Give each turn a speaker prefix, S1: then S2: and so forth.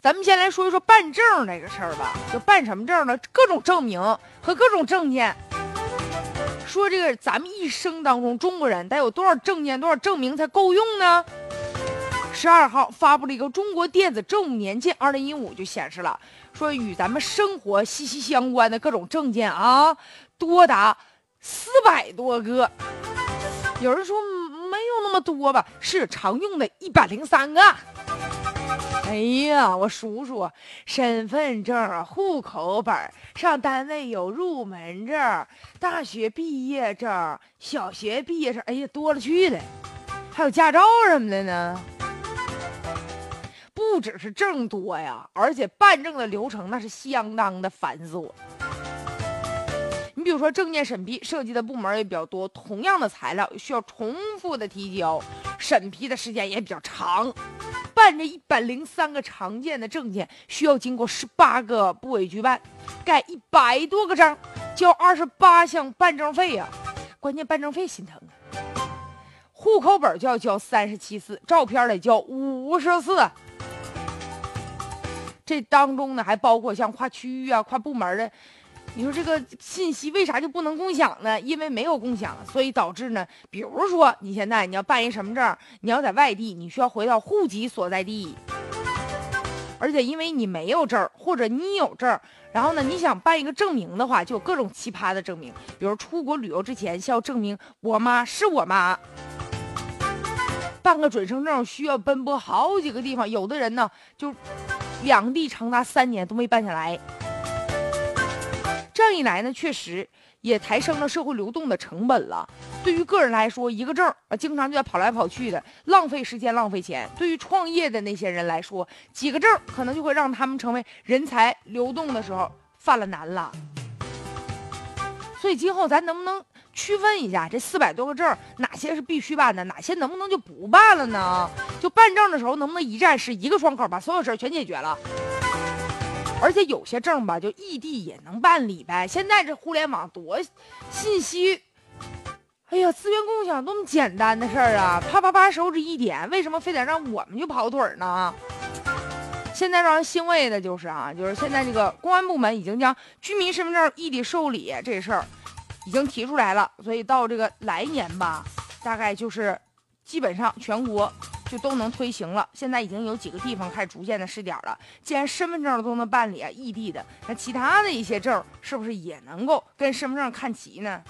S1: 咱们先来说一说办证这个事儿吧，就办什么证呢？各种证明和各种证件。说这个咱们一生当中，中国人得有多少证件、多少证明才够用呢？十二号发布了一个《中国电子政务年鉴二零一五》，就显示了说与咱们生活息息相关的各种证件啊，多达四百多个。有人说没有那么多吧？是常用的一百零三个。哎呀，我数数：身份证、户口本、上单位有入门证、大学毕业证、小学毕业证，哎呀，多了去了，还有驾照什么的呢。不只是证多呀，而且办证的流程那是相当的繁琐。你比如说，证件审批涉及的部门也比较多，同样的材料需要重复的提交，审批的时间也比较长。办这一百零三个常见的证件，需要经过十八个部委局办，盖一百多个章，交二十八项办证费呀。关键办证费心疼啊！户口本就要交三十七次，照片得交五十次。这当中呢，还包括像跨区域啊、跨部门的。你说这个信息为啥就不能共享呢？因为没有共享，所以导致呢，比如说你现在你要办一什么证，你要在外地，你需要回到户籍所在地，而且因为你没有证或者你有证然后呢，你想办一个证明的话，就有各种奇葩的证明，比如出国旅游之前需要证明我妈是我妈，办个准生证需要奔波好几个地方，有的人呢就两地长达三年都没办下来。未来呢，确实也抬升了社会流动的成本了。对于个人来说，一个证啊，经常就要跑来跑去的，浪费时间、浪费钱。对于创业的那些人来说，几个证可能就会让他们成为人才流动的时候犯了难了。所以今后咱能不能区分一下这四百多个证，哪些是必须办的，哪些能不能就不办了呢？就办证的时候，能不能一站式、一个窗口把所有事儿全解决了？而且有些证吧，就异地也能办理呗。现在这互联网多信息，哎呀，资源共享多么简单的事儿啊！啪啪啪，手指一点，为什么非得让我们去跑腿呢？现在让人欣慰的就是啊，就是现在这个公安部门已经将居民身份证异地受理这事儿已经提出来了，所以到这个来年吧，大概就是基本上全国。就都能推行了。现在已经有几个地方开始逐渐的试点了。既然身份证都能办理啊，异地的，那其他的一些证是不是也能够跟身份证看齐呢？